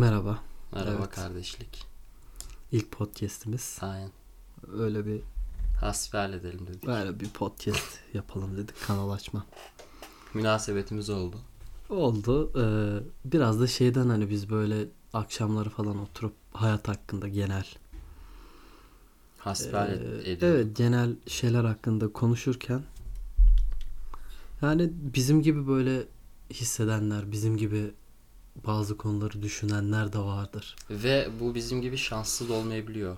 Merhaba. Merhaba Evet. kardeşlik. İlk podcast'imiz. Aynen. Öyle bir Hasbihal edelim dedik. böyle bir podcast yapalım dedik kanal açma. Münasebetimiz oldu. Oldu. Ee, biraz da şeyden hani biz böyle akşamları falan oturup hayat hakkında genel Hasbihal Ee, ed- ediyoruz. evet genel şeyler hakkında konuşurken yani bizim gibi böyle hissedenler, bizim gibi bazı konuları düşünenler de vardır. Ve bu bizim gibi şanslı da olmayabiliyor.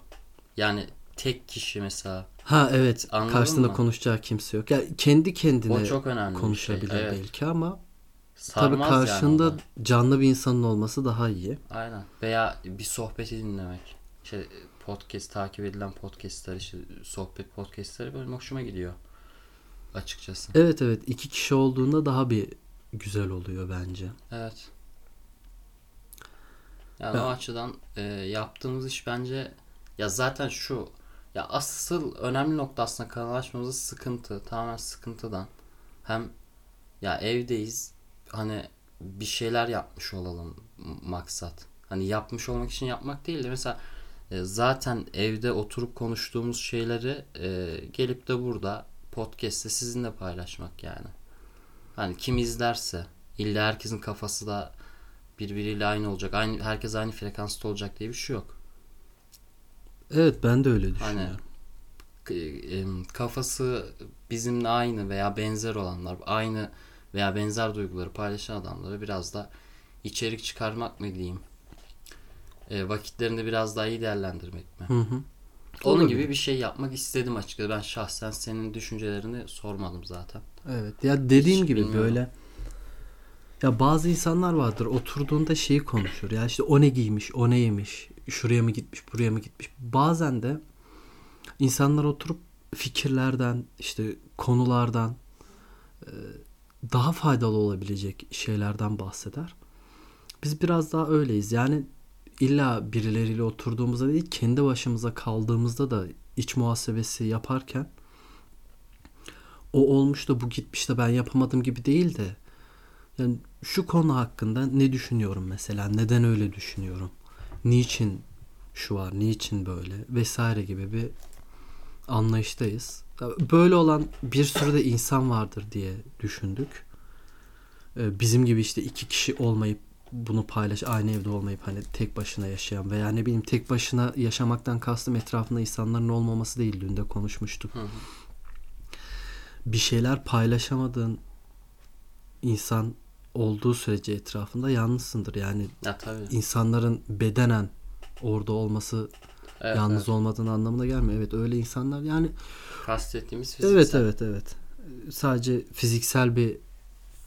Yani tek kişi mesela. Ha evet Anladın karşısında mı? konuşacağı kimse yok. Yani kendi kendine O çok önemli şey. konuşabilir Evet. belki ama tabii Sarmaz yani karşında onu. canlı bir insanın olması daha iyi. Aynen. Veya bir sohbeti dinlemek. İşte podcast takip edilen podcastler işte sohbet podcastleri böyle hoşuma gidiyor. Açıkçası. Evet evet iki kişi olduğunda daha bir güzel oluyor bence. Evet. Yani Ya- o açıdan e, yaptığımız iş bence ya zaten şu ya asıl önemli nokta aslında kanal açmamızın sıkıntı tamamen sıkıntıdan hem ya evdeyiz hani bir şeyler yapmış olalım maksat. Hani yapmış olmak için yapmak değil de mesela e, zaten evde oturup konuştuğumuz şeyleri e, gelip de burada podcast'te sizinle paylaşmak yani. Hani kim izlerse illa herkesin kafası da birbiriyle aynı olacak. Aynı herkes aynı frekansta olacak diye bir şey yok. Evet ben de öyle Hani düşünüyorum. em, kafası bizimle aynı veya benzer olanlar, aynı veya benzer duyguları paylaşan adamlara biraz da içerik çıkarmak mı diyeyim? E, vakitlerini biraz daha iyi değerlendirmek mi? Hı hı. Onun Olabilir. gibi bir şey yapmak istedim açıkçası. Ben şahsen senin düşüncelerini sormadım zaten. Evet ya dediğim Hiç gibi bilmiyorum. böyle ya bazı insanlar vardır oturduğunda şeyi konuşur. Ya işte o ne giymiş, o ne yemiş, şuraya mı gitmiş, buraya mı gitmiş. Bazen de insanlar oturup fikirlerden, işte konulardan e, daha faydalı olabilecek şeylerden bahseder. Biz biraz daha öyleyiz. Yani illa birileriyle oturduğumuzda değil, kendi başımıza kaldığımızda da iç muhasebesi yaparken o olmuş da bu gitmiş de ben yapamadım gibi değil de yani şu konu hakkında ne düşünüyorum mesela? Neden öyle düşünüyorum? Niçin şu var? Niçin böyle? Vesaire gibi bir anlayıştayız. Böyle olan bir sürü de insan vardır diye düşündük. Ee, bizim gibi işte iki kişi olmayıp bunu paylaş aynı evde olmayıp hani tek başına yaşayan veya ne bileyim tek başına yaşamaktan kastım etrafında insanların olmaması değil. Dün de konuşmuştuk. Hı hı. bir şeyler paylaşamadığın insan olduğu sürece etrafında yalnızsındır. Yani Ya tabii. insanların bedenen orada olması Evet, yalnız evet. olmadığın anlamına gelmiyor. Evet öyle insanlar yani Kastettiğimiz fiziksel. evet evet evet. Sadece fiziksel bir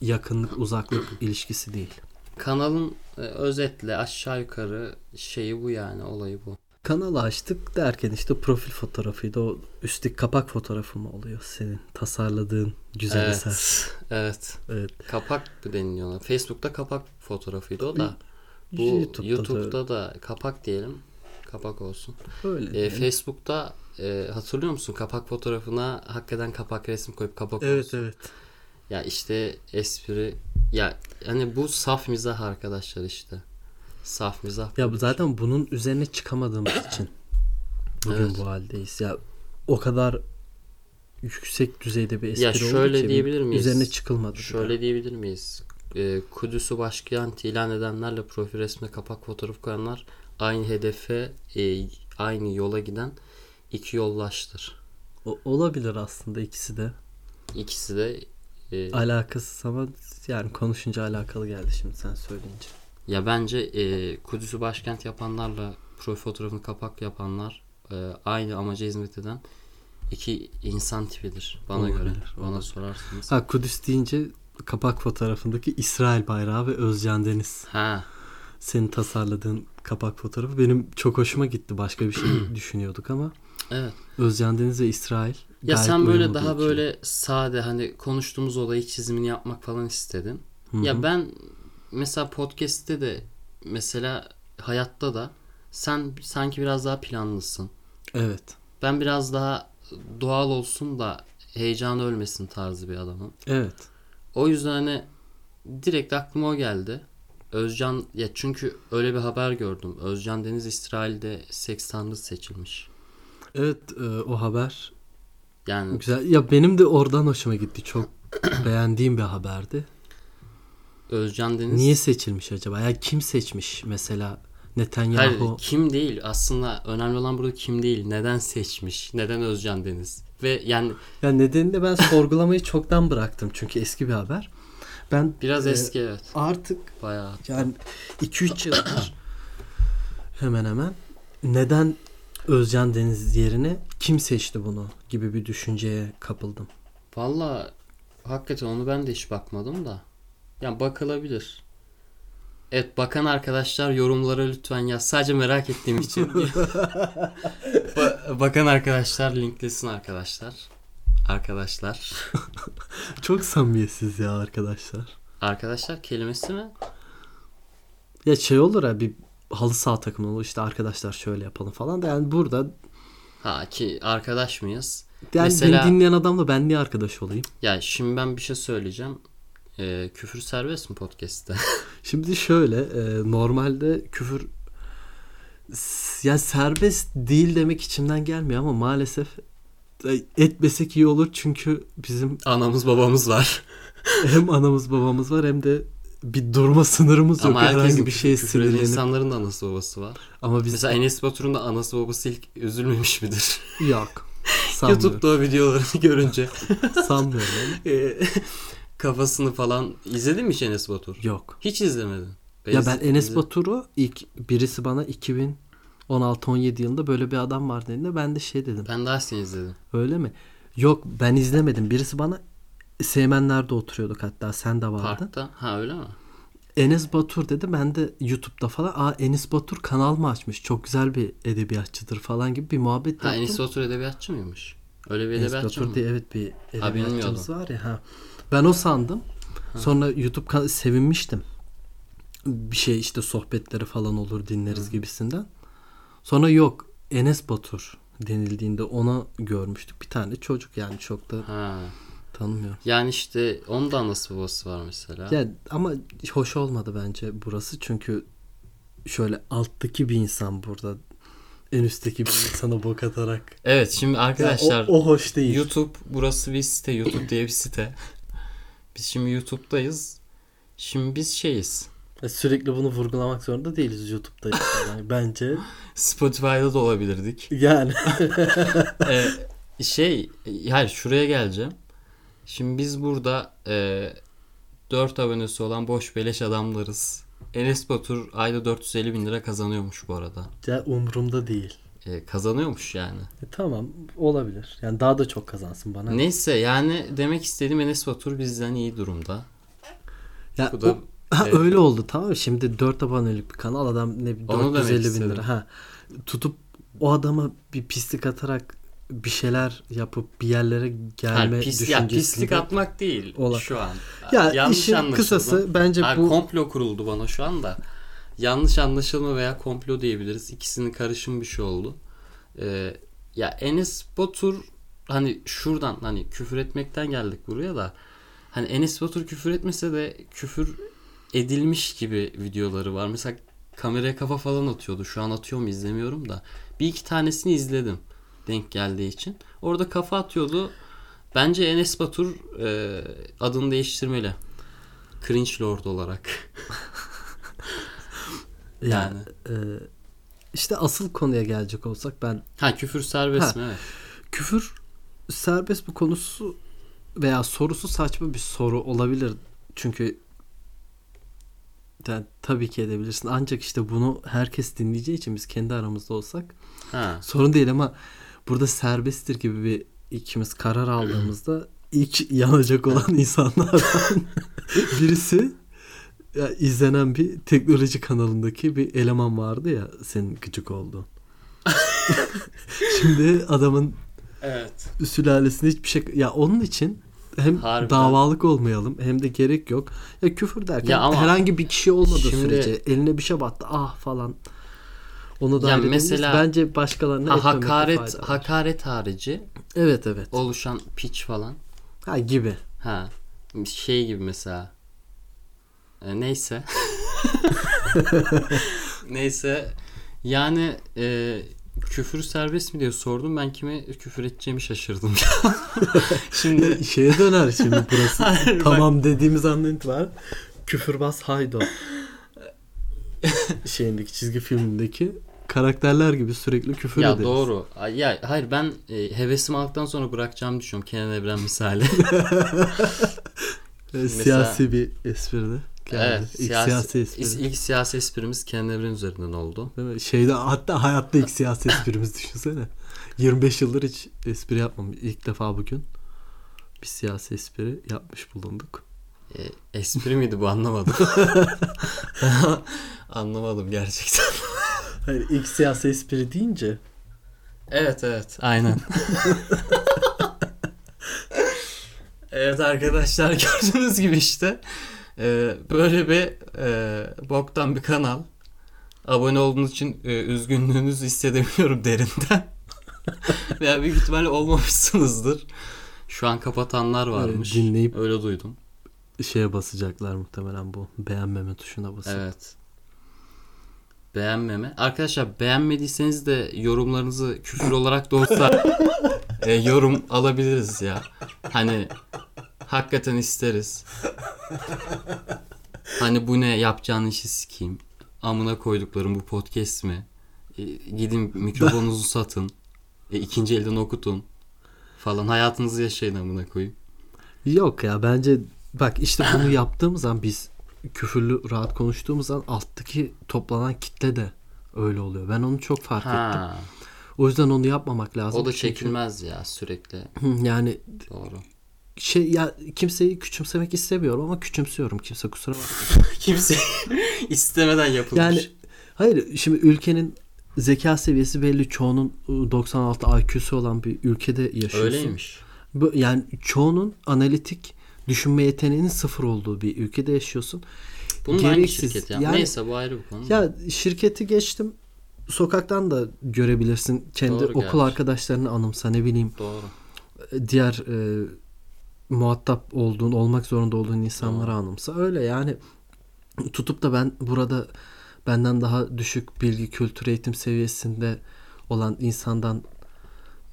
yakınlık uzaklık ilişkisi değil. Kanalın e, özetle aşağı yukarı şeyi bu yani olayı bu. Kanalı açtık derken işte profil fotoğrafıydı. O üstteki kapak fotoğrafı mı oluyor senin tasarladığın güzel evet. eser? Evet. Evet. Kapak mı deniliyor ona? Facebook'ta kapak fotoğrafıydı o da. Bu YouTube'da YouTube'da, da da kapak diyelim. Kapak olsun. öyle. E, diyelim. Facebook'ta e, hatırlıyor musun? Kapak fotoğrafına hakikaten kapak resim koyup kapak evet olsun. evet. Ya işte espri ya hani bu saf mizah arkadaşlar işte. Saf mizah. Ya zaten bunun üzerine çıkamadığımız için bugün Evet. bu haldeyiz. Ya o kadar yüksek düzeyde bir espri Ya oldu şöyle ki diyebilir miyiz? Üzerine çıkılmadı. Şöyle diyebilir miyiz? E, Kudüs'ü başkent ilan edenlerle profil resmine kapak fotoğrafı koyanlar aynı hedefe e, aynı yola giden iki yollaştır. O- olabilir aslında ikisi de. İkisi de e, Alakasız ama yani konuşunca alakalı geldi şimdi sen söyleyince. Ya bence e, Kudüs'ü başkent yapanlarla profil fotoğrafını kapak yapanlar e, aynı amaca hizmet eden iki insan tipidir bana Olabilir, göre. Bana olabilir. sorarsanız. Ha Kudüs deyince kapak fotoğrafındaki İsrail bayrağı ve Özcan Deniz. Ha, Senin tasarladığın kapak fotoğrafı benim çok hoşuma gitti. Başka bir şey düşünüyorduk ama evet. Özcan Deniz ve İsrail. Ya sen böyle daha ikili. böyle sade hani konuştuğumuz olayı çizimini yapmak falan istedin. Hı hı. Ya ben mesela podcast'te de mesela hayatta da sen sanki biraz daha planlısın. Evet. Ben biraz daha doğal olsun da heyecan ölmesin tarzı bir adamım. Evet. O yüzden hani direkt aklıma o geldi. Özcan ya çünkü öyle bir haber gördüm. Özcan Deniz İsrail'de seks tanrısı seçilmiş. Evet e, o haber Yani güzel. Ya benim de oradan hoşuma gitti. Çok beğendiğim bir haberdi. Özcan Deniz Niye seçilmiş acaba? Ya kim seçmiş mesela Hayır, Netanyahu? kim değil aslında önemli olan burada kim değil neden seçmiş neden Özcan Deniz ve yani Ya nedenini de ben sorgulamayı çoktan bıraktım çünkü eski bir haber. Ben biraz e, eski evet artık bayağı yani 2-3 yıldır hemen hemen neden Özcan Deniz yerine kim seçti bunu gibi bir düşünceye kapıldım. valla hakikaten onu ben de hiç bakmadım da yani bakılabilir Evet bakan arkadaşlar yorumlara lütfen yaz. Sadece merak ettiğim için. Ba- bakan arkadaşlar linklesin arkadaşlar. Arkadaşlar. Çok samimiyetsiz ya arkadaşlar. Arkadaşlar kelimesi mi? Ya şey olur ya bir halı saha takımı olur işte arkadaşlar şöyle yapalım falan da yani burada Ha ki arkadaş mıyız? yani Mesela- beni dinleyen adamla ben niye arkadaş olayım? Ya şimdi ben bir şey söyleyeceğim. Ee, küfür serbest mi podcast'te? Şimdi şöyle e, normalde küfür ya serbest değil demek içimden gelmiyor ama maalesef e, etmesek iyi olur çünkü bizim Anamız babamız var. hem anamız babamız var hem de bir durma sınırımız yok. Ama herkesin Herhangi bir şeye sinirlenip insanların da anası babası var. ama biz Mesela Enes Batur'un da anası babası ilk üzülmemiş midir? yok. Sanmıyorum. YouTube'da o videolarını görünce Sanmıyorum. Kafasını falan izledin mi hiç Enes Batur? Yok. Hiç izlemedin. Ya ben Enes Batur'u ilk birisi bana 2016-17 yılında böyle bir adam var dediğinde ben de şey dedim. Ben daha seni izledim. Öyle mi? Yok ben izlemedim. Birisi bana Seymenler'de oturuyorduk hatta sen de vardın. Parkta. Ha öyle mi? Enes Batur dedi. Ben de YouTube'da falan aa Enes Batur kanal mı açmış? Çok güzel bir edebiyatçıdır falan gibi bir muhabbet Ha yaptım. Enes Batur edebiyatçı mıymış? Öyle bir Enes edebiyatçı Batur mı? diye evet bir edebiyatçımız var ya. Ha. Ben o sandım. Sonra YouTube sevinmiştim. Bir şey işte sohbetleri falan olur dinleriz gibisinden. Sonra yok Enes Batur denildiğinde ona görmüştük. Bir tane çocuk yani çok da Ha. tanımıyorum. Yani işte onun da anası babası var mesela. Ya ama hoş olmadı bence burası çünkü şöyle alttaki bir insan burada en üstteki bir insana bok atarak. Evet şimdi arkadaşlar Ya o, o hoş değil. YouTube burası bir site. YouTube diye bir site. Biz şimdi YouTube'dayız. Şimdi biz şeyiz. Sürekli bunu vurgulamak zorunda değiliz YouTube'da. Yani bence Spotify'da da olabilirdik. yani Ee, şey hayır şuraya geleceğim. Şimdi biz burada e, 4 abonesi olan boş beleş adamlarız. Enes Batur ayda 450 bin lira kazanıyormuş bu arada. ya umurumda değil. E, kazanıyormuş yani. E, tamam olabilir. Yani daha da çok kazansın bana. Neyse yani demek istediğim Enes Batur bizden iyi durumda. Ya Bu da o- ha, evet. öyle oldu tamam? Şimdi 4 abonelik bir kanal adam ne Onu demek 450 bin lira. Ha tutup o adama bir pislik atarak bir şeyler yapıp bir yerlere gelme Hayır, pis, ya, düşüncesinde. pislik atmak değil Olan. şu an. Ya Yanlış işin kısası bence Abi bu komplo kuruldu bana şu anda. Yanlış anlaşılma veya komplo diyebiliriz. İkisinin karışım bir şey oldu. Ee, ya Enes Batur hani şuradan hani küfür etmekten geldik buraya da hani Enes Batur küfür etmese de küfür edilmiş gibi videoları var. Mesela kameraya kafa falan atıyordu. Şu an atıyor mu izlemiyorum da. Bir iki tanesini izledim denk geldiği için. Orada kafa atıyordu. Bence Enes Batur e, adını değiştirmeli. Cringe Lord olarak. yani e, işte asıl konuya gelecek olsak ben Ha küfür serbest Ha. mi? Evet. küfür serbest bu konusu veya sorusu saçma bir soru olabilir. Çünkü yani tabii ki edebilirsin. Ancak işte bunu herkes dinleyeceği için biz kendi aramızda olsak Ha. sorun değil ama burada serbesttir gibi bir ikimiz karar aldığımızda ilk yanacak olan insanlardan birisi ya izlenen bir teknoloji kanalındaki bir eleman vardı ya senin gıcık olduğun. Şimdi adamın Evet. sülalesinde hiçbir şey ya onun için hem Harbiden. davalık olmayalım hem de gerek yok. Ya küfür derken Ya ama herhangi bir kişi olmadığı şimdi- sürece eline bir şey battı ah falan. Onu da Ya halledebiliriz. mesela- bence başkalarına Ha, hakaret hakaret harici Evet evet. oluşan piç falan. Ha gibi. Ha. Şey gibi mesela. E, neyse. Neyse yani e, küfür serbest mi diye sordum. Ben kime küfür edeceğimi şaşırdım. Şimdi Şeye döner şimdi burası. Hayır, bak- tamam dediğimiz andan itibaren küfürbaz haydo. Şeyindeki çizgi filmindeki karakterler gibi sürekli küfür ya ederiz. doğru. Ya hayır ben e, hevesimi aldıktan sonra bırakacağımı düşünüyorum. Kenan Evren misali. Siyasi bir espri de. Geldi. evet. İlk siyasi, siyasi espri. ilk siyasi esprimiz Kenan Evren üzerinden oldu. Değil mi? Şeyde hatta hayatta ilk siyasi esprimiz düşünsene. 25 yıldır hiç espri yapmamış. İlk defa bugün bir siyasi espri yapmış bulunduk. E, espri miydi bu anlamadım. anlamadım gerçekten. Hayır ilk siyasi espri deyince Evet evet aynen. evet arkadaşlar gördüğünüz gibi işte e, böyle bir e, boktan bir kanal. Abone olduğunuz için e, üzgünlüğünüzü hissedemiyorum derinden. Veya büyük ihtimalle olmamışsınızdır. Şu an kapatanlar varmış. Evet, dinleyip- Öyle duydum. şeye basacaklar muhtemelen bu beğenmeme tuşuna basıp. Evet. Beğenmeme. Arkadaşlar beğenmediyseniz de yorumlarınızı küfür olarak da olsa e, yorum alabiliriz ya. Hani hakikaten isteriz. Hani bu ne yapacağın işi sikeyim. Amına koyduklarım bu podcast mi? E, gidin mikrofonunuzu satın. E, ikinci elden okutun. Falan hayatınızı yaşayın amına koyayım. Yok ya bence bak işte bunu yaptığımız zaman biz küfürlü rahat konuştuğumuz zaman alttaki toplanan kitle de öyle oluyor. Ben onu çok fark ettim. Ha, O yüzden onu yapmamak lazım. o da Çünkü- çekilmez ya sürekli. yani Doğru. Şey ya kimseyi küçümsemek istemiyorum ama küçümsüyorum kimse kusura bakmasın. Kimse istemeden yapılmış. Yani hayır şimdi ülkenin zeka seviyesi belli. Çoğunun ıı, 96 IQ'su olan bir ülkede yaşıyorsun. Öyleymiş. Bu, yani çoğunun analitik düşünme yeteneğinin sıfır olduğu bir ülkede yaşıyorsun. Bunun hangi Gereksiz. şirket ya? Yani- Neyse bu ayrı bir konu. Ya şirketi geçtim. Sokaktan da görebilirsin. Kendi Doğru okul gerçi. arkadaşlarını anımsa ne bileyim Doğru. diğer e, muhatap olduğun olmak zorunda olduğun insanları anımsa öyle yani tutup da ben burada benden daha düşük bilgi kültür eğitim seviyesinde olan insandan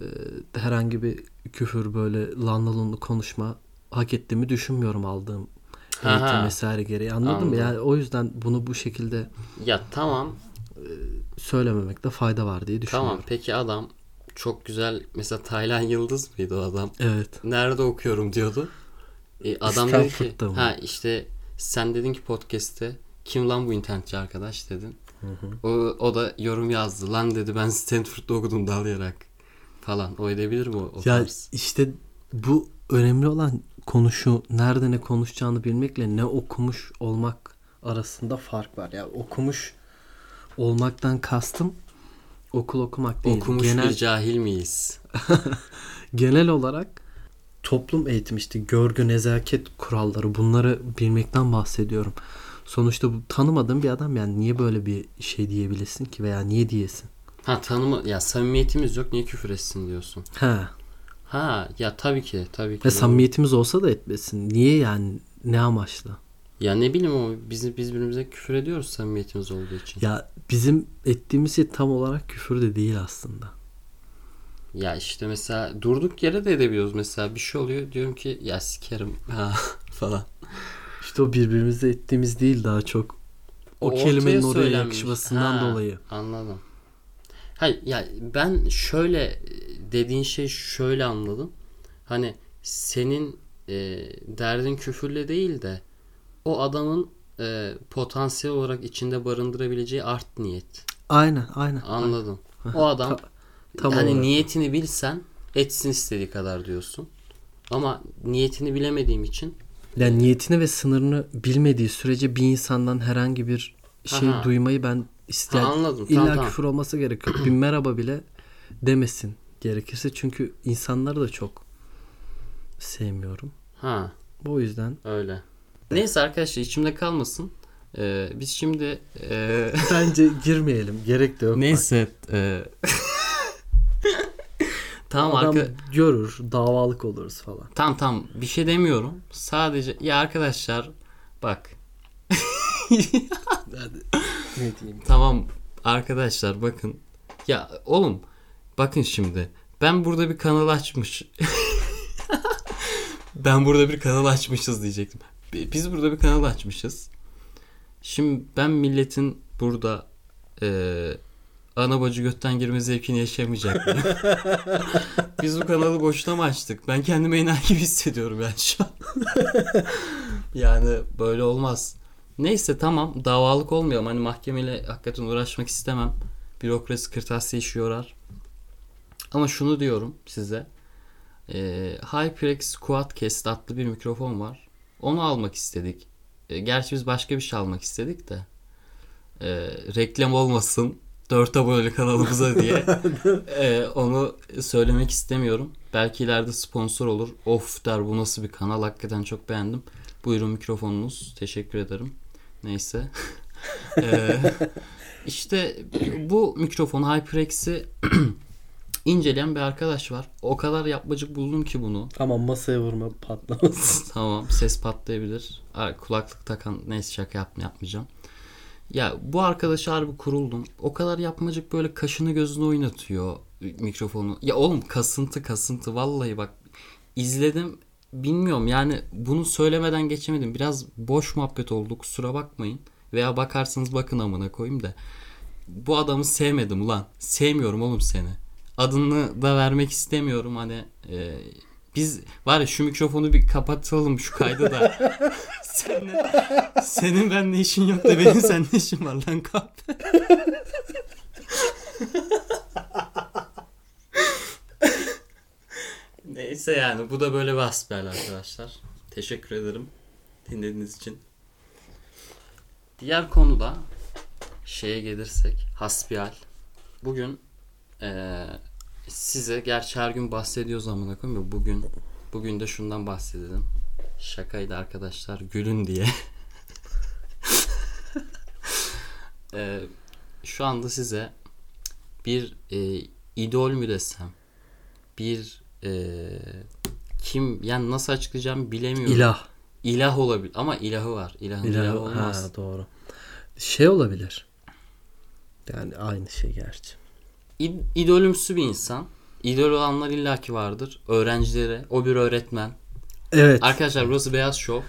e, herhangi bir küfür böyle lanlı lunlu konuşma hak ettiğimi düşünmüyorum aldığım eğitim ha. vesaire gereği anladın mı? Anladım. Yani o yüzden bunu bu şekilde Ya tamam. söylememekte fayda var diye düşünüyorum. Tamam. Peki adam çok güzel mesela Taylan Yıldız mıydı o adam? Evet. Nerede okuyorum diyordu. E, adam dedi ki mı? ha işte sen dedin ki podcast'te kim lan bu internetçi arkadaş dedin. O, o da yorum yazdı. Lan dedi ben Stanford'da okudum dalayarak falan. O edebilir mi o, o Ya tarz? işte bu önemli olan konuşu nerede ne konuşacağını bilmekle ne okumuş olmak arasında fark var. Ya okumuş olmaktan kastım okul okumak değil. Okumuş genel bir cahil miyiz? genel olarak toplum eğitimi işte görgü, nezaket kuralları bunları bilmekten bahsediyorum. Sonuçta bu tanımadığın bir adam yani niye böyle bir şey diyebilirsin ki veya niye diyesin? Ha tanıma ya samimiyetimiz yok niye küfür etsin diyorsun. Ha. Ha ya tabii ki tabii ki. Ve samimiyetimiz olsa da etmesin. Niye yani? Ne amaçla? Ya ne bileyim ama biz, biz birbirimize küfür ediyoruz samimiyetimiz olduğu için. Ya, Ya bizim ettiğimiz şey tam olarak küfür de değil aslında. işte mesela durduk yere de edebiliyoruz mesela bir şey oluyor diyorum ki ya sikerim ha falan. İşte o birbirimizle ettiğimiz değil daha çok o, ortaya kelimenin oraya söylenmiş. yakışmasından Ha, dolayı. Anladım. Hayır ya ben şöyle dediğin şey şöyle anladım. Hani senin e, derdin küfürle değil de o adamın e, potansiyel olarak içinde barındırabileceği art niyet. Aynen aynen. Anladım. O adam Ta- tam hani olarak. niyetini bilsen etsin istediği kadar diyorsun. Ama niyetini bilemediğim için Yani niyetini ve sınırını bilmediği sürece bir insandan herhangi bir şey Aha. duymayı ben isteyen Ha, anladım. illa Tamam, tamam. küfür olması gerekiyor. bir merhaba bile demesin gerekirse çünkü insanları da çok sevmiyorum. ha O yüzden öyle. Neyse arkadaşlar içimde kalmasın. Ee, biz şimdi e, bence girmeyelim. Gerek de yok. neyse e, tamam Adam arka görür, davalık oluruz falan. Tamam tamam bir şey demiyorum. Sadece ya arkadaşlar bak ne diyeyim? Tamam arkadaşlar bakın. Ya oğlum bakın şimdi. Ben burada bir kanal açmış. ben burada bir kanal açmışız diyecektim. Biz burada bir kanal açmışız. Şimdi ben milletin burada e, ana bacı götten girme zevkini yaşayamayacak mıyım? Biz bu kanalı boşuna mı açtık? Ben kendimi enayi gibi hissediyorum yani şu an. yani böyle olmaz. Neyse tamam davalık olmayalım. Hani mahkemeyle hakikaten uğraşmak istemem. Bürokrasi kırtasiye işi yorar. Ama şunu diyorum size. E, HyperX Quadcast adlı bir mikrofon var. Onu almak istedik. E, gerçi biz başka bir şey almak istedik de. E, reklam olmasın. 4 aboneli kanalımıza diye. E, onu söylemek istemiyorum. Belki ileride sponsor olur. Of der bu nasıl bir kanal. Hakikaten çok beğendim. Buyurun mikrofonunuz. Teşekkür ederim. Neyse. e, işte bu mikrofon HyperX'i inceleyen bir arkadaş var. O kadar yapmacık buldum ki bunu. Ama masaya vurma patlamasın. tamam ses patlayabilir. Ay, Kulaklık takan neyse şaka yapma yapmayacağım. Ya bu arkadaş harbi kuruldum. O kadar yapmacık böyle kaşını gözünü oynatıyor mikrofonu. Ya oğlum kasıntı kasıntı vallahi bak izledim bilmiyorum yani bunu söylemeden geçemedim. Biraz boş muhabbet oldu kusura bakmayın. Veya bakarsanız bakın amına koyayım da. Bu adamı sevmedim ulan. Sevmiyorum oğlum seni. Adını da vermek istemiyorum hani. E, biz var ya şu mikrofonu bir kapatalım şu kaydı da. senin, senin benimle işin yok da benim seninle işim var lan kap. Neyse yani bu da böyle bir asbel arkadaşlar. Teşekkür ederim dinlediğiniz için. Diğer konuda şeye gelirsek hasbihal. Bugün eee, size gerçi her gün bahsediyoruz amına koyayım ya bugün bugün de şundan bahsedelim. Şakaydı arkadaşlar gülün diye. Eee, şu anda size bir e, idol mü desem bir e, kim yani nasıl açıklayacağımı bilemiyorum. İlah. İlah olabilir ama ilahı var. İlahın ilahı İlah. olmaz. Ha, doğru. Şey olabilir. Yani aynı şey gerçi. İd- idolümsü bir insan. İdol olanlar illaki vardır. Öğrencileri. O bir öğretmen. Evet. Arkadaşlar burası Beyaz Show.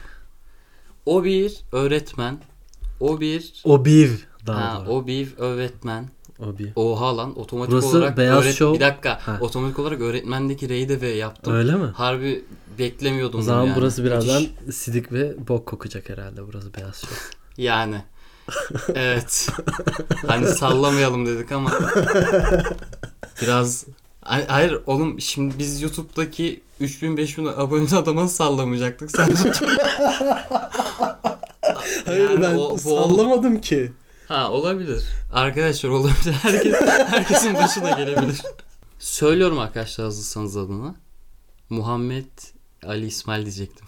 O bir öğretmen. O bir o bir daha ha, doğru. o bir öğretmen. O bir. Oha lan otomatik Burası olarak Beyaz öğret- Show. bir dakika Ha. otomatik olarak öğretmendeki R'yi de V yaptım. Öyle mi? Harbi beklemiyordum O zaman yani. burası birazdan Müthiş. sidik ve bok kokacak herhalde. Burası beyaz şey. Yani. Evet. hani sallamayalım dedik ama biraz Hay- Hayır oğlum şimdi biz YouTube'daki 3000 5000 abone adama sallamayacaktık. Sen Hayır Yani ben o- sallamadım ki. Ha olabilir. Arkadaşlar olabilir. Herkes, herkesin başına gelebilir. Söylüyorum arkadaşlar hazırsanız adını. Muhammed Ali İsmail diyecektim.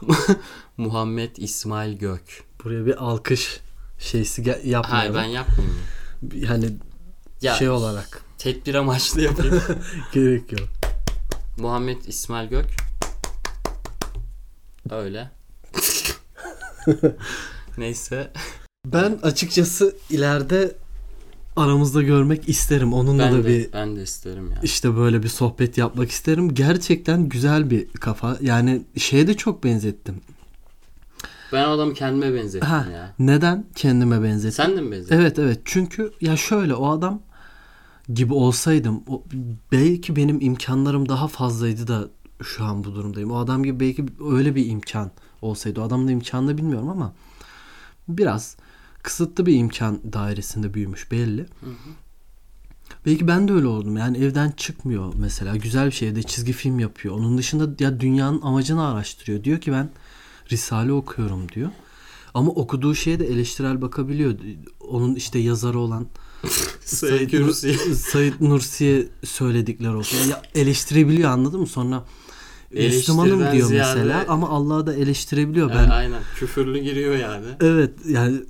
Muhammed İsmail Gök. Buraya bir alkış şeysi yapmayalım. Hayır ben yapmayayım. Yani Ya, şey olarak Tedbir amaçlı yapayım. gerek yok. Muhammed İsmail Gök. Öyle. Neyse. Ben açıkçası ileride aramızda görmek isterim. Onunla Ben da de, bir ben de isterim ya. işte böyle bir sohbet yapmak isterim. Gerçekten güzel bir kafa. Yani şeye de çok benzettim. Ben o adamı kendime benzettim Ha, ya. neden kendime benzettim? Sen de mi benzettin? Evet evet çünkü ya şöyle o adam gibi olsaydım o, belki benim imkanlarım daha fazlaydı da şu an bu durumdayım. O adam gibi belki öyle bir imkan olsaydı. O adamın da imkanını bilmiyorum ama biraz kısıtlı bir imkan dairesinde büyümüş belli. Belki ben de öyle oldum. Yani evden çıkmıyor mesela. Güzel bir şey evde çizgi film yapıyor. Onun dışında ya dünyanın amacını araştırıyor. Diyor ki ben Risale okuyorum diyor. Ama okuduğu şeye de eleştirel bakabiliyor. Onun işte yazarı olan Said Nursi. Said Nursi'ye söyledikleri olsun. Ya eleştirebiliyor anladın mı? Sonra Müslümanım diyor ziyade- mesela ama Allah'ı da eleştirebiliyor. Ha, Ben aynen. Küfürlü giriyor yani. evet yani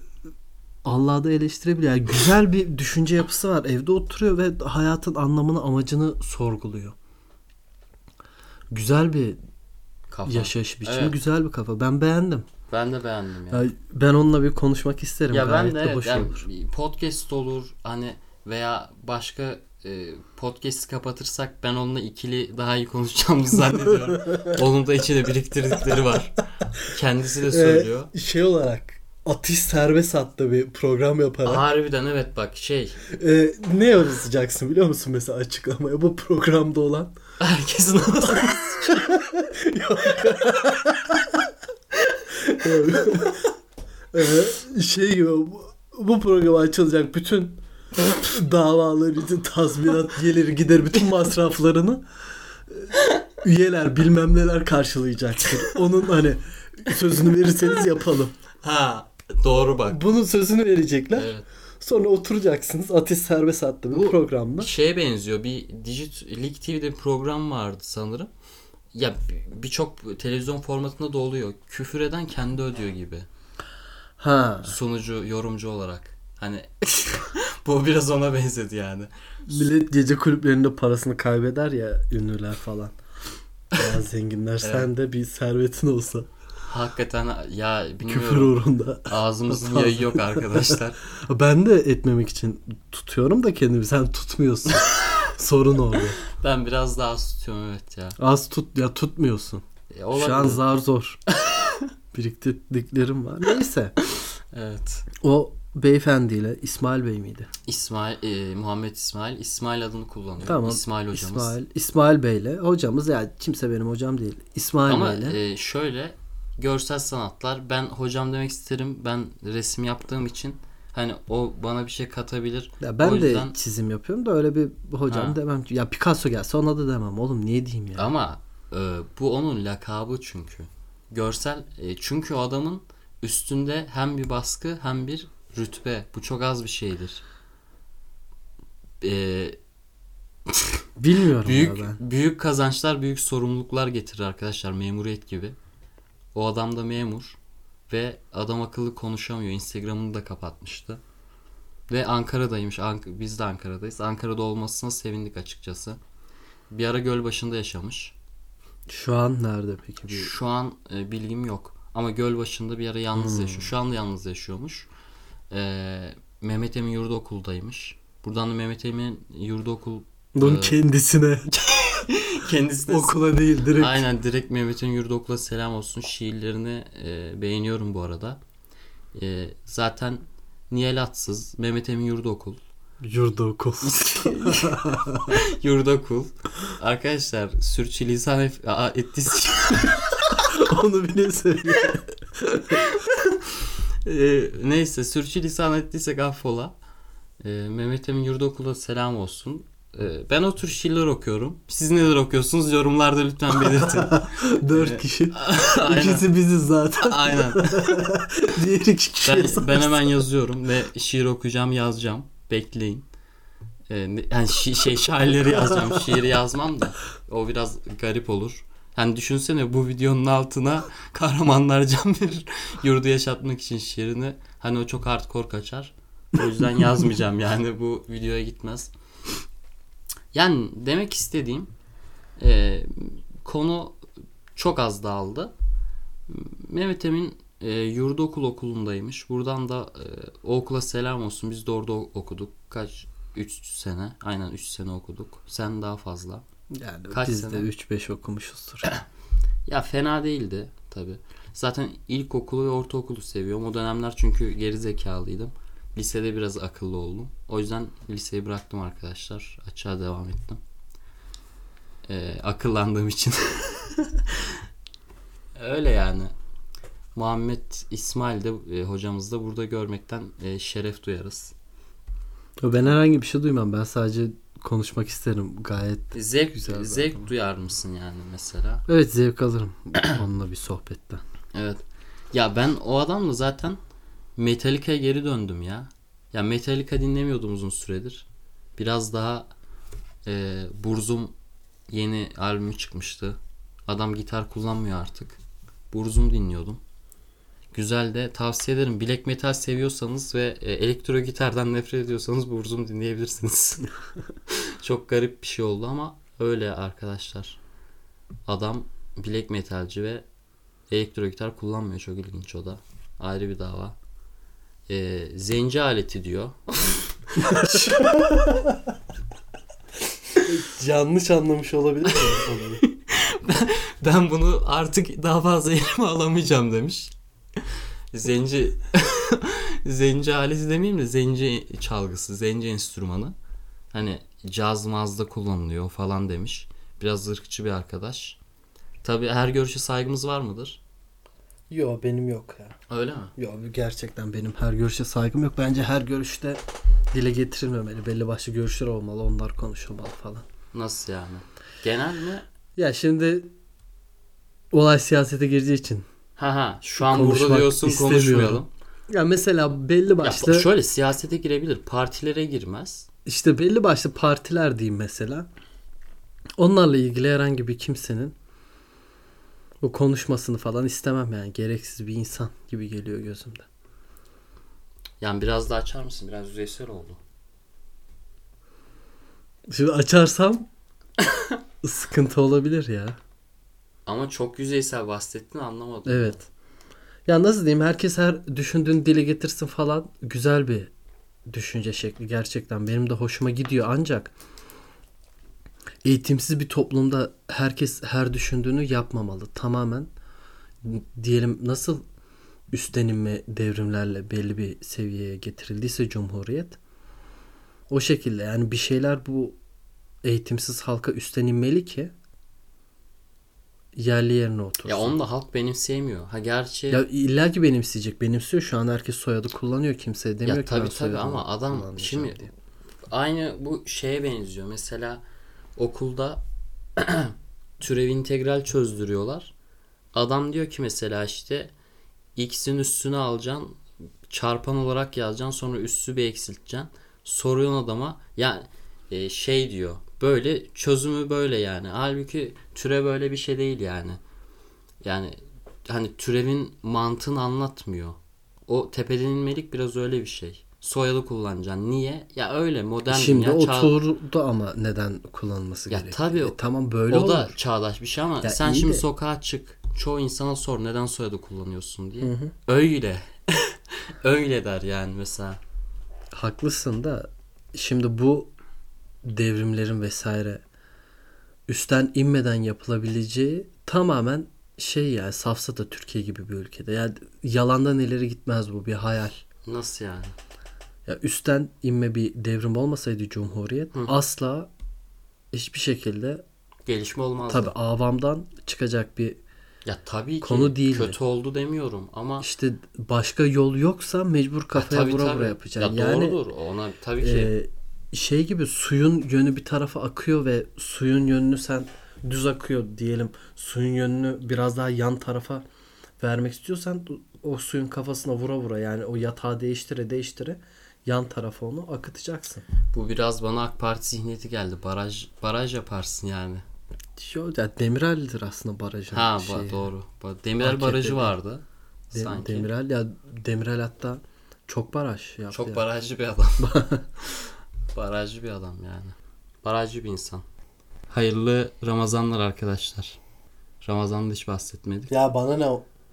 Allah'ı da eleştirebiliyor. Yani güzel bir düşünce yapısı var. Evde oturuyor ve hayatın anlamını, amacını sorguluyor. Güzel bir Kafa. yaşayış biçimi, Evet. güzel bir kafa. Ben beğendim. Ben de beğendim ya. Ya ben onunla bir konuşmak isterim. Ya Gayet ben de de evet, yani olur. podcast olur hani veya başka e, podcast'i kapatırsak ben onunla ikili daha iyi konuşacağımızı zannediyorum. Onun da içinde biriktirdikleri var. Kendisi de söylüyor. Ee, şey olarak Ateş Serbest adlı bir program yaparak Harbiden evet bak şey e, ne yazacaksın biliyor musun mesela açıklamaya bu programda olan herkesin anasını Ee, şey gibi bu, bu programa açılacak bütün davalar için tazminat gelir gider bütün masraflarını e, üyeler bilmem neler karşılayacaktır. Onun hani sözünü verirseniz yapalım. Ha doğru bak. Bunun sözünü verecekler. Evet. Sonra oturacaksınız Ateş Serbest adlı bir Bu programda. Şeye benziyor. Bir Digit Lig TV'de bir program vardı sanırım. Ya bir- birçok televizyon formatında da oluyor. Küfür eden kendi ödüyor gibi. Ha. Sunucu, yorumcu olarak. Hani bu biraz ona benzedi yani. Millet gece kulüplerinde parasını kaybeder ya ünlüler falan. Ya zenginler sen de bir servetin olsa Hakikaten ya küfür bilmiyorum. uğrunda. Ağzımızın yayı yok arkadaşlar. Ben de etmemek için tutuyorum da kendimi sen tutmuyorsun. Sorun orada. Ben biraz daha az tutuyorum evet ya. Az tut ya tutmuyorsun. E, Şu an zar zor. Biriktirdiklerim var. Neyse. Evet. O beyefendiyle İsmail Bey miydi? İsmail, e, Muhammed İsmail. İsmail adını kullanıyor. Tamam. İsmail hocamız. İsmail, İsmail Bey'le hocamız ya kimse benim hocam değil. İsmail Ama Bey'le. e, şöyle görsel sanatlar ben hocam demek isterim. Ben resim yaptığım için hani o bana bir şey katabilir. ya ben o de yüzden- çizim yapıyorum da öyle bir hocam Ha. demem. Ya Picasso gelse ona da demem. Oğlum niye diyeyim ya? Ama e, bu onun lakabı çünkü. Görsel e, çünkü o adamın üstünde hem bir baskı hem bir rütbe. Bu çok az bir şeydir. E, Bilmiyorum büyük ya ben. büyük kazançlar büyük sorumluluklar getirir arkadaşlar memuriyet gibi. O adam da memur ve adam akıllı konuşamıyor. Instagram'ını da kapatmıştı. Ve Ankara'daymış. Ank- biz de Ankara'dayız. Ankara'da olmasına sevindik açıkçası. Bir ara Gölbaşı'nda yaşamış. Şu an nerede peki? Bir... Şu an e, bilgim yok. Ama Gölbaşı'nda bir ara yalnız Hmm. yaşıyor. Şu anda yalnız yaşıyormuş. E, Mehmet Emin yurdu okuldaymış. Buradan da Mehmet Emin yurdu okul Bunun e, kendisine kendisine okula değil direkt. Aynen direkt Mehmet'in yurdu okula selam olsun. Şiirlerini e, beğeniyorum bu arada. E, zaten Nihal Atsız, Mehmet Emin yurdu okul. Yurda okul. Yurdu okul. Arkadaşlar sürçülisan ef- Aa, ettiyse Onu bile söyle. e, neyse sürçülisan ettiysek affola. E, Mehmet Emin yurdu okula selam olsun. E, ben o tür şiirler okuyorum. Siz neler okuyorsunuz? Yorumlarda lütfen belirtin. Dört Ee, kişi. İkisi biziz zaten. Aynen. Diğer iki kişi Ben, ben hemen yazıyorum ve şiir okuyacağım yazacağım. Bekleyin. Ee, yani şi- şey şairleri yazacağım. Şiiri yazmam da o biraz garip olur. Yani düşünsene bu videonun altına kahramanlar can verir. Yurdu yaşatmak için şiirini. Hani o çok hardcore kaçar. O yüzden yazmayacağım yani bu videoya gitmez. Yani demek istediğim e, konu çok az dağıldı. Mehmet Emin e, yurdu okul okulundaymış. Buradan da e, o okula selam olsun. Biz de orada okuduk. Kaç? 3 sene. Aynen 3 sene okuduk. Sen daha fazla. Yani Kaç biz de sene? 3-5 okumuşuzdur. Ya fena değildi tabi. Zaten ilkokulu ve ortaokulu seviyorum. O dönemler çünkü geri zekalıydım. Lisede biraz akıllı oldum. O yüzden liseyi bıraktım arkadaşlar. Açığa devam ettim. Ee, akıllandığım için. Öyle yani. Muhammed İsmail de e, hocamız da burada görmekten e, şeref duyarız. ben herhangi bir şey duymam. Ben sadece konuşmak isterim. Gayet Zevk Güzel zevk adam. duyar mısın yani mesela? evet zevk alırım onunla bir sohbetten. Evet. Ya ben o adamla zaten Metallica'ya geri döndüm ya. Ya Metallica dinlemiyordum uzun süredir. Biraz daha e, Burzum yeni albümü çıkmıştı. Adam gitar kullanmıyor artık. Burzum dinliyordum. Güzel de tavsiye ederim. Black metal seviyorsanız ve e, elektro gitardan nefret ediyorsanız Burzum dinleyebilirsiniz. Çok garip bir şey oldu ama öyle arkadaşlar. Adam black metalci ve Elektro gitar kullanmıyor. Çok ilginç o da. Ayrı bir dava. Ee, zenci aleti diyor. Yanlış anlamış olabilir mi? Ben bunu artık daha fazla elime alamayacağım demiş. Zenci zenci aleti demeyeyim de zenci çalgısı, zenci enstrümanı. Hani caz mazda kullanılıyor falan demiş. Biraz ırkçı bir arkadaş. Tabi her görüşe saygımız var mıdır? Yok benim yok ya. Öyle mi? Yok gerçekten benim her görüşe saygım yok. Bence her görüşte dile getirilmemeli. Belli başlı görüşler olmalı. Onlar konuşulmalı falan. Nasıl yani? Genel mi? Ya şimdi olay siyasete girdiği için. Ha ha şu an burada diyorsun konuşmayalım. Ya mesela belli Ya başlı şöyle siyasete girebilir. Partilere girmez. işte belli başlı partiler diyeyim mesela. Onlarla ilgili herhangi bir kimsenin bu konuşmasını falan istemem yani. Gereksiz bir insan gibi geliyor gözümde. Yani biraz daha açar mısın? Biraz yüzeysel oldu. Şimdi açarsam sıkıntı olabilir ya. Ama çok yüzeysel bahsettin anlamadım. Evet. Ya nasıl diyeyim herkes her düşündüğünü dile getirsin falan güzel bir düşünce şekli gerçekten benim de hoşuma gidiyor ancak eğitimsiz bir toplumda herkes her düşündüğünü yapmamalı. Tamamen diyelim nasıl üstlenilme devrimlerle belli bir seviyeye getirildiyse cumhuriyet o şekilde yani bir şeyler bu eğitimsiz halka üstlenilmeli ki yerli yerine otursun. Ya onu da halk benimseyemiyor. Ha gerçi Ya illa ki benimseyecek. Benimsiyor. Şu an herkes soyadı kullanıyor. Kimse demiyor Ya ki tabii tabii ama adam şimdi- diye. aynı bu şeye benziyor. Mesela okulda türev integral çözdürüyorlar. Adam diyor ki mesela işte x'in üstünü alacaksın çarpan olarak yazacaksın sonra üssü bir eksilteceksin. Soruyorsun adama yani e, şey diyor böyle çözümü böyle yani. Halbuki türev böyle bir şey değil yani. Yani hani türevin mantığını anlatmıyor. O tepeden inmelik biraz öyle bir şey. Soyadı kullanacaksın. Niye? Ya öyle modern Şimdi dünya. çağ- oturdu ama neden kullanılması Ya gerekiyor? tabii E, tamam böyle o olur. da çağdaş bir şey ama Ya sen şimdi de- sokağa çık. Çoğu insana sor neden soyadı kullanıyorsun diye. Öyle. öyle der yani mesela. Haklısın da şimdi bu devrimlerin vesaire üstten inmeden yapılabileceği tamamen şey yani safsata Türkiye gibi bir ülkede. Yani yalandan ileri gitmez bu bir hayal. Nasıl yani? Ya üstten inme bir devrim olmasaydı Cumhuriyet asla hiçbir şekilde Gelişme olmaz. tabi avamdan çıkacak bir Ya tabii ki Konu değildi. kötü oldu demiyorum ama işte başka yol yoksa mecbur kafaya tabii vura tabii. vura yapacaksın. Ya yani doğrudur. Ona tabii ki e, şey gibi suyun yönü bir tarafa akıyor ve suyun yönünü sen düz akıyor diyelim. Suyun yönünü biraz daha yan tarafa vermek istiyorsan o suyun kafasına vura vura yani o yatağı değiştire değiştire yan tarafa onu akıtacaksın. bu biraz bana AK Parti zihniyeti geldi. Baraj baraj yaparsın yani. Şu ya Demirel'dir aslında barajın Ha ba- şeyi. doğru. Demirel AKP'de. barajı vardı. De- sanki. Demirel ya Demirel hatta çok baraj yaptı. Çok ya. barajcı bir adam. barajcı bir adam yani. Barajcı bir insan. Hayırlı Ramazanlar arkadaşlar. Ramazan'da hiç bahsetmedik. Ya bana ne o